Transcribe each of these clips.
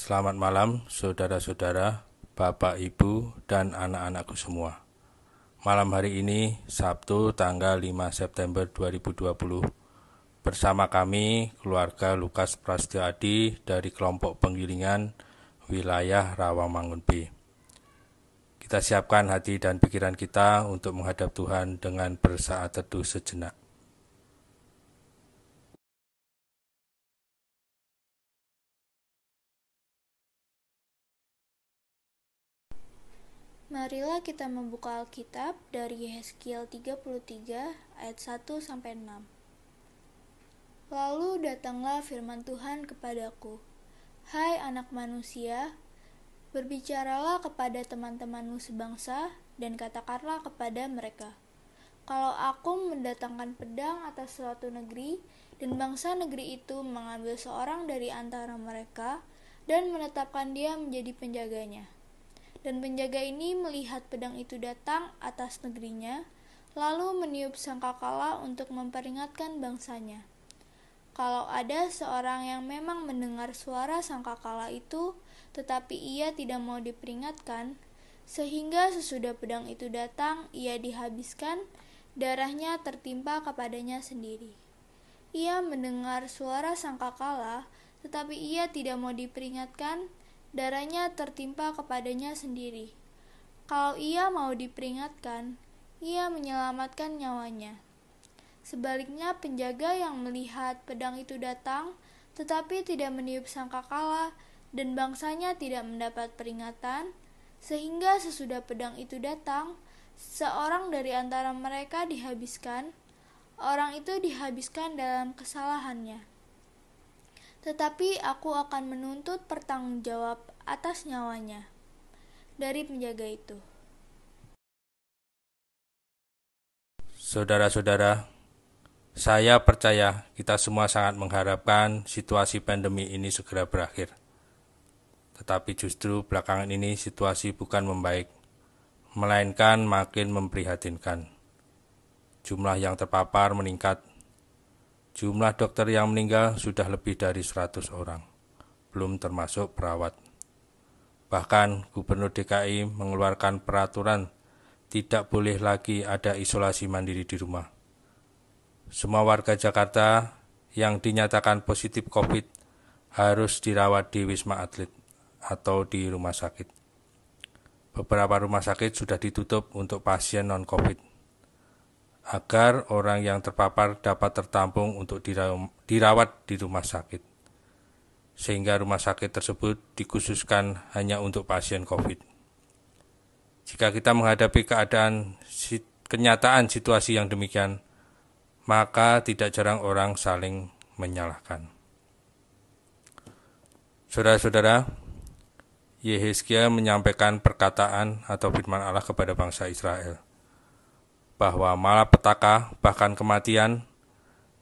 Selamat malam, saudara-saudara, bapak, ibu, dan anak-anakku semua. Malam hari ini, Sabtu tanggal 5 September 2020, bersama kami, keluarga Lukas Prasetyo Adi dari kelompok penggilingan wilayah Rawamangun B. Kita siapkan hati dan pikiran kita untuk menghadap Tuhan dengan bersaat teduh sejenak. Marilah kita membuka Alkitab dari Yeskiel 33 ayat 1 sampai 6. Lalu datanglah firman Tuhan kepadaku, "Hai anak manusia, berbicaralah kepada teman-temanmu sebangsa dan katakanlah kepada mereka, kalau aku mendatangkan pedang atas suatu negeri dan bangsa negeri itu mengambil seorang dari antara mereka dan menetapkan dia menjadi penjaganya." Dan penjaga ini melihat pedang itu datang atas negerinya, lalu meniup sangkakala untuk memperingatkan bangsanya. Kalau ada seorang yang memang mendengar suara sangkakala itu, tetapi ia tidak mau diperingatkan, sehingga sesudah pedang itu datang, ia dihabiskan, darahnya tertimpa kepadanya sendiri. Ia mendengar suara sangkakala, tetapi ia tidak mau diperingatkan, darahnya tertimpa kepadanya sendiri. Kalau ia mau diperingatkan, ia menyelamatkan nyawanya. Sebaliknya, penjaga yang melihat pedang itu datang, tetapi tidak meniup sangkakala, dan bangsanya tidak mendapat peringatan, sehingga sesudah pedang itu datang, seorang dari antara mereka dihabiskan. Orang itu dihabiskan dalam kesalahannya tetapi aku akan menuntut pertanggungjawab atas nyawanya dari penjaga itu. Saudara-saudara, saya percaya kita semua sangat mengharapkan situasi pandemi ini segera berakhir. Tetapi justru belakangan ini situasi bukan membaik, melainkan makin memprihatinkan. Jumlah yang terpapar meningkat Jumlah dokter yang meninggal sudah lebih dari 100 orang, belum termasuk perawat. Bahkan Gubernur DKI mengeluarkan peraturan tidak boleh lagi ada isolasi mandiri di rumah. Semua warga Jakarta yang dinyatakan positif COVID harus dirawat di Wisma Atlet atau di rumah sakit. Beberapa rumah sakit sudah ditutup untuk pasien non-COVID agar orang yang terpapar dapat tertampung untuk dirawat di rumah sakit. Sehingga rumah sakit tersebut dikhususkan hanya untuk pasien COVID. Jika kita menghadapi keadaan kenyataan situasi yang demikian, maka tidak jarang orang saling menyalahkan. Saudara-saudara, Yehezkiel menyampaikan perkataan atau firman Allah kepada bangsa Israel bahwa malapetaka, bahkan kematian,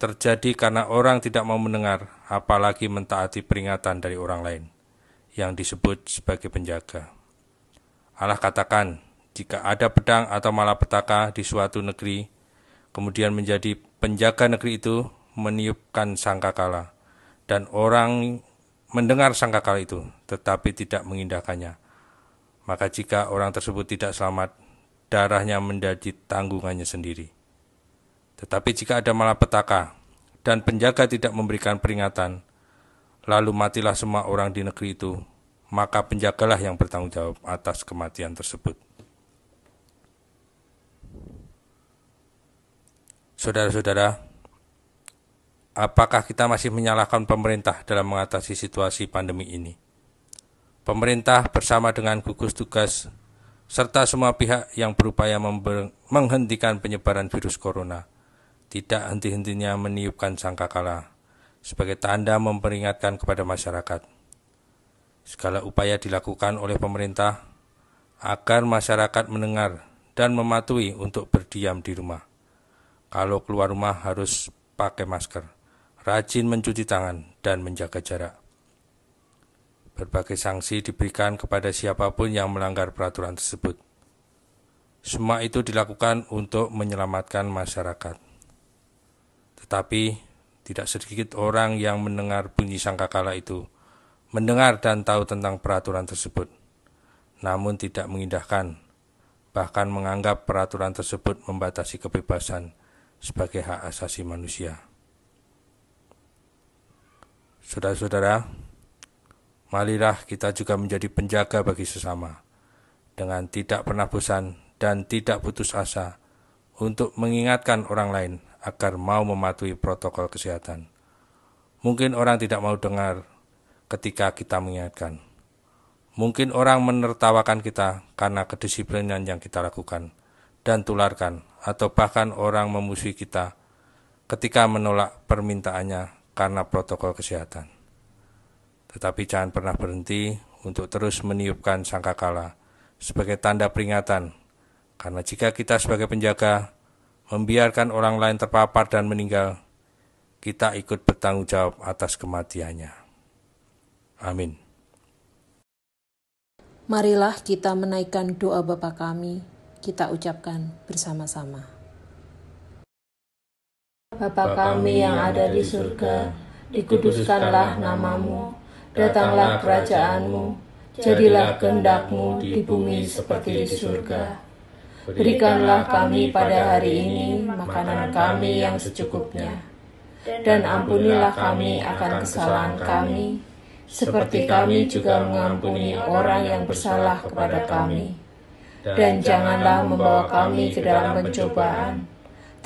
terjadi karena orang tidak mau mendengar, apalagi mentaati peringatan dari orang lain, yang disebut sebagai penjaga. Allah katakan, jika ada pedang atau malapetaka di suatu negeri, kemudian menjadi penjaga negeri itu meniupkan sangkakala, dan orang mendengar sangkakala itu, tetapi tidak mengindahkannya. Maka jika orang tersebut tidak selamat, darahnya menjadi tanggungannya sendiri. Tetapi jika ada malapetaka dan penjaga tidak memberikan peringatan, lalu matilah semua orang di negeri itu, maka penjagalah yang bertanggung jawab atas kematian tersebut. Saudara-saudara, apakah kita masih menyalahkan pemerintah dalam mengatasi situasi pandemi ini? Pemerintah bersama dengan gugus tugas serta semua pihak yang berupaya menghentikan penyebaran virus corona tidak henti-hentinya meniupkan sangkakala sebagai tanda memperingatkan kepada masyarakat. Segala upaya dilakukan oleh pemerintah agar masyarakat mendengar dan mematuhi untuk berdiam di rumah. Kalau keluar rumah harus pakai masker, rajin mencuci tangan, dan menjaga jarak. Berbagai sanksi diberikan kepada siapa pun yang melanggar peraturan tersebut. Semua itu dilakukan untuk menyelamatkan masyarakat. Tetapi tidak sedikit orang yang mendengar bunyi sangkakala itu mendengar dan tahu tentang peraturan tersebut, namun tidak mengindahkan, bahkan menganggap peraturan tersebut membatasi kebebasan sebagai hak asasi manusia. Saudara-saudara, marilah kita juga menjadi penjaga bagi sesama, dengan tidak pernah bosan dan tidak putus asa untuk mengingatkan orang lain agar mau mematuhi protokol kesehatan. Mungkin orang tidak mau dengar ketika kita mengingatkan. Mungkin orang menertawakan kita karena kedisiplinan yang kita lakukan dan tularkan, atau bahkan orang memusuhi kita ketika menolak permintaannya karena protokol kesehatan. Tetapi jangan pernah berhenti untuk terus meniupkan sangkakala sebagai tanda peringatan, karena jika kita sebagai penjaga membiarkan orang lain terpapar dan meninggal, kita ikut bertanggung jawab atas kematiannya. Amin. Marilah kita menaikkan doa Bapa kami, kita ucapkan bersama-sama. Bapa kami yang ada di surga, dikuduskanlah namamu, datanglah kerajaanmu, jadilah kehendakmu di bumi seperti di surga. Berikanlah kami pada hari ini makanan kami yang secukupnya, dan ampunilah kami akan kesalahan kami, seperti kami juga mengampuni orang yang bersalah kepada kami. Dan janganlah membawa kami ke dalam pencobaan,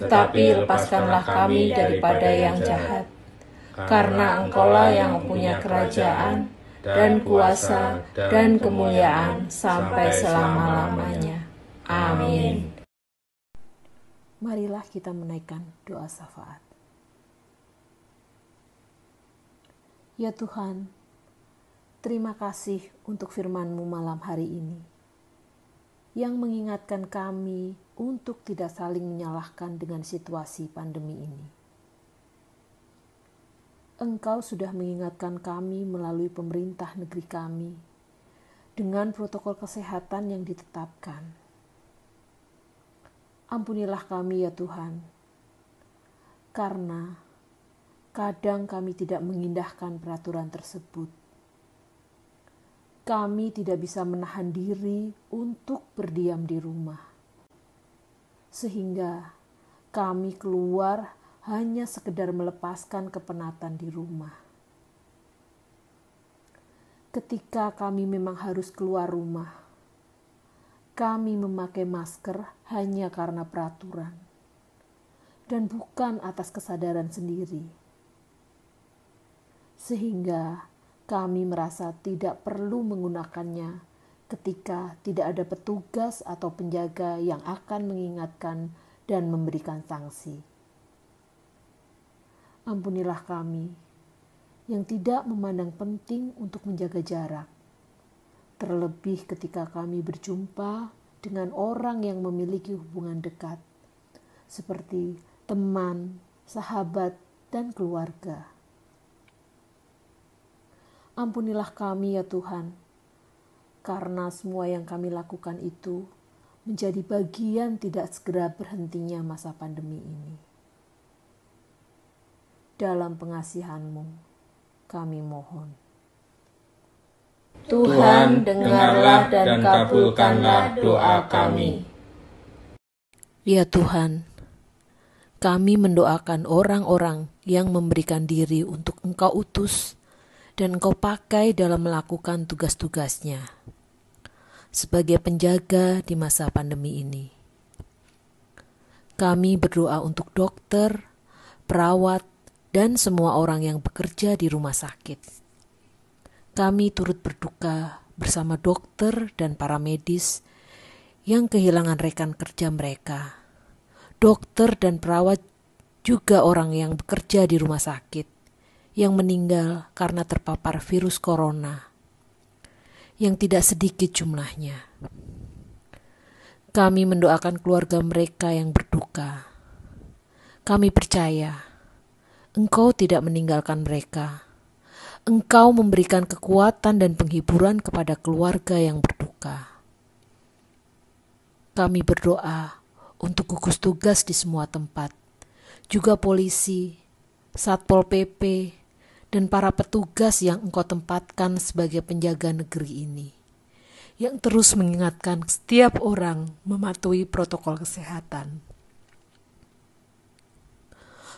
tetapi lepaskanlah kami daripada yang jahat. Karena engkaulah yang punya kerajaan, dan kuasa, dan kemuliaan sampai selama-lamanya. Amin. Marilah kita menaikkan doa syafaat. Ya Tuhan, terima kasih untuk firman-Mu malam hari ini yang mengingatkan kami untuk tidak saling menyalahkan dengan situasi pandemi ini. Engkau sudah mengingatkan kami melalui pemerintah negeri kami dengan protokol kesehatan yang ditetapkan Ampunilah kami ya Tuhan, karena kadang kami tidak mengindahkan peraturan tersebut. Kami tidak bisa menahan diri untuk berdiam di rumah, sehingga kami keluar hanya sekedar melepaskan kepenatan di rumah. Ketika kami memang harus keluar rumah, kami memakai masker hanya karena peraturan dan bukan atas kesadaran sendiri, sehingga kami merasa tidak perlu menggunakannya ketika tidak ada petugas atau penjaga yang akan mengingatkan dan memberikan sanksi. Ampunilah kami yang tidak memandang penting untuk menjaga jarak terlebih ketika kami berjumpa dengan orang yang memiliki hubungan dekat, seperti teman, sahabat, dan keluarga. Ampunilah kami, ya Tuhan, karena semua yang kami lakukan itu menjadi bagian tidak segera berhentinya masa pandemi ini. Dalam pengasihan-Mu, kami mohon. Tuhan, dengarlah dan kabulkanlah doa kami. Ya Tuhan, kami mendoakan orang-orang yang memberikan diri untuk Engkau utus dan Engkau pakai dalam melakukan tugas-tugasnya sebagai penjaga di masa pandemi ini. Kami berdoa untuk dokter, perawat, dan semua orang yang bekerja di rumah sakit kami turut berduka bersama dokter dan para medis yang kehilangan rekan kerja mereka. Dokter dan perawat juga orang yang bekerja di rumah sakit yang meninggal karena terpapar virus corona yang tidak sedikit jumlahnya. Kami mendoakan keluarga mereka yang berduka. Kami percaya Engkau tidak meninggalkan mereka Engkau memberikan kekuatan dan penghiburan kepada keluarga yang berduka. Kami berdoa untuk gugus tugas di semua tempat, juga polisi, satpol pp, dan para petugas yang Engkau tempatkan sebagai penjaga negeri ini, yang terus mengingatkan setiap orang mematuhi protokol kesehatan.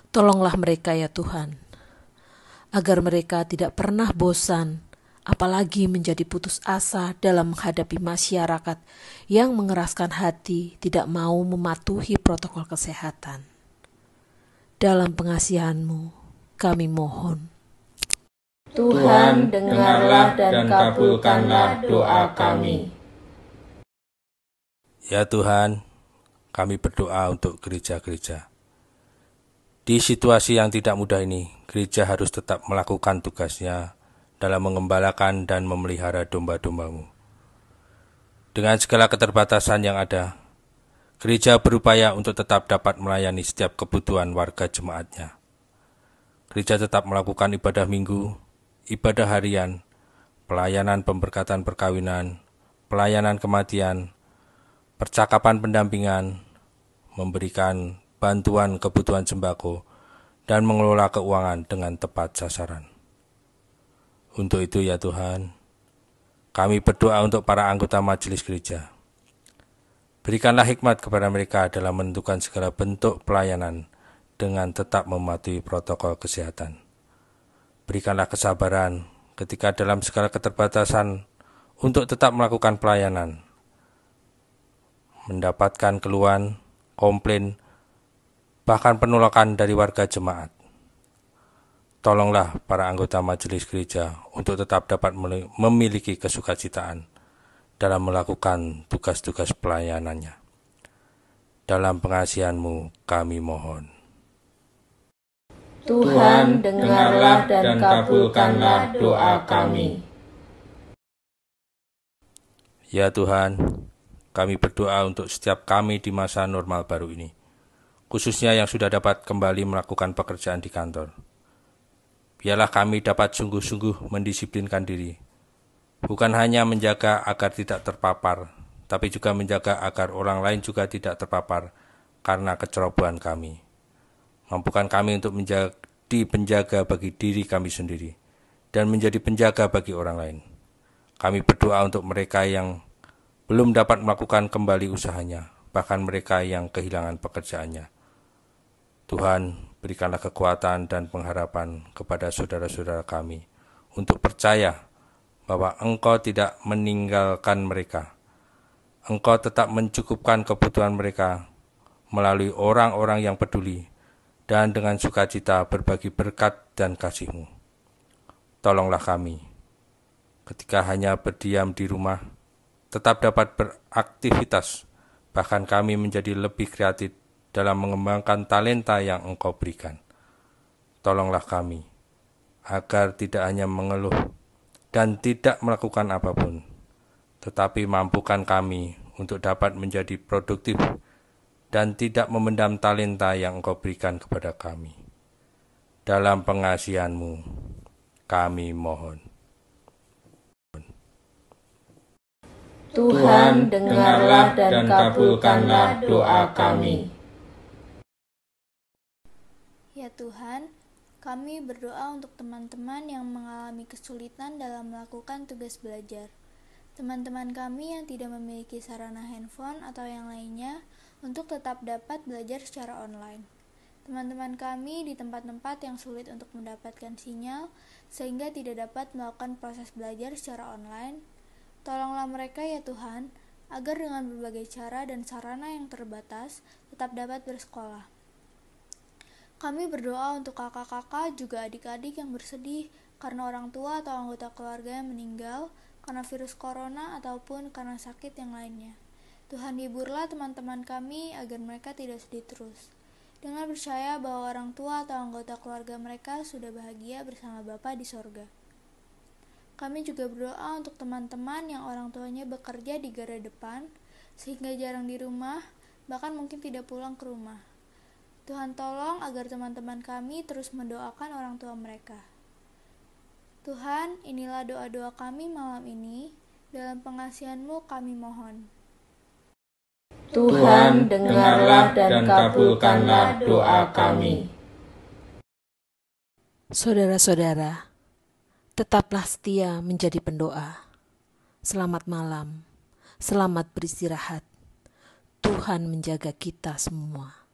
Tolonglah mereka, ya Tuhan, agar mereka tidak pernah bosan apalagi menjadi putus asa dalam menghadapi masyarakat yang mengeraskan hati tidak mau mematuhi protokol kesehatan. Dalam pengasihanmu, kami mohon. Tuhan, dengarlah dan kabulkanlah doa kami. Ya Tuhan, kami berdoa untuk gereja-gereja. Di situasi yang tidak mudah ini, gereja harus tetap melakukan tugasnya dalam mengembalakan dan memelihara domba-dombamu. Dengan segala keterbatasan yang ada, gereja berupaya untuk tetap dapat melayani setiap kebutuhan warga jemaatnya. Gereja tetap melakukan ibadah minggu, ibadah harian, pelayanan pemberkatan perkawinan, pelayanan kematian, percakapan pendampingan, memberikan bantuan kebutuhan sembako, dan mengelola keuangan dengan tepat sasaran. Untuk itu ya Tuhan, kami berdoa untuk para anggota majelis gereja. Berikanlah hikmat kepada mereka dalam menentukan segala bentuk pelayanan dengan tetap mematuhi protokol kesehatan. Berikanlah kesabaran ketika dalam segala keterbatasan untuk tetap melakukan pelayanan, mendapatkan keluhan, komplain, bahkan penolakan dari warga jemaat. Tolonglah para anggota majelis gereja untuk tetap dapat memiliki kesukacitaan dalam melakukan tugas-tugas pelayanannya. Dalam pengasihanmu kami mohon. Tuhan, dengarlah dan kabulkanlah doa kami. Ya Tuhan, kami berdoa untuk setiap kami di masa normal baru ini, khususnya yang sudah dapat kembali melakukan pekerjaan di kantor biarlah kami dapat sungguh-sungguh mendisiplinkan diri. Bukan hanya menjaga agar tidak terpapar, tapi juga menjaga agar orang lain juga tidak terpapar karena kecerobohan kami. Mampukan kami untuk menjadi penjaga bagi diri kami sendiri dan menjadi penjaga bagi orang lain. Kami berdoa untuk mereka yang belum dapat melakukan kembali usahanya, bahkan mereka yang kehilangan pekerjaannya. Tuhan, berikanlah kekuatan dan pengharapan kepada saudara-saudara kami untuk percaya bahwa Engkau tidak meninggalkan mereka. Engkau tetap mencukupkan kebutuhan mereka melalui orang-orang yang peduli dan dengan sukacita berbagi berkat dan kasih-Mu. Tolonglah kami, ketika hanya berdiam di rumah, tetap dapat beraktivitas, bahkan kami menjadi lebih kreatif dalam mengembangkan talenta yang Engkau berikan. Tolonglah kami, agar tidak hanya mengeluh dan tidak melakukan apa pun, tetapi mampukan kami untuk dapat menjadi produktif dan tidak memendam talenta yang Engkau berikan kepada kami. Dalam pengasihanmu, kami mohon. Tuhan, dengarlah dan kabulkanlah doa kami. Tuhan, kami berdoa untuk teman-teman yang mengalami kesulitan dalam melakukan tugas belajar. Teman-teman kami yang tidak memiliki sarana handphone atau yang lainnya untuk tetap dapat belajar secara online. Teman-teman kami di tempat-tempat yang sulit untuk mendapatkan sinyal sehingga tidak dapat melakukan proses belajar secara online. Tolonglah mereka ya Tuhan, agar dengan berbagai cara dan sarana yang terbatas tetap dapat bersekolah. Kami berdoa untuk kakak-kakak juga adik-adik yang bersedih karena orang tua atau anggota keluarga yang meninggal karena virus corona ataupun karena sakit yang lainnya. Tuhan hiburlah teman-teman kami agar mereka tidak sedih terus. Dengan percaya bahwa orang tua atau anggota keluarga mereka sudah bahagia bersama Bapa di sorga. Kami juga berdoa untuk teman-teman yang orang tuanya bekerja di garda depan, sehingga jarang di rumah, bahkan mungkin tidak pulang ke rumah. Tuhan tolong agar teman-teman kami terus mendoakan orang tua mereka. Tuhan, inilah doa-doa kami malam ini. Dalam pengasihanmu kami mohon. Tuhan, dengarlah dan kabulkanlah doa kami. Saudara-saudara, tetaplah setia menjadi pendoa. Selamat malam, selamat beristirahat. Tuhan menjaga kita semua.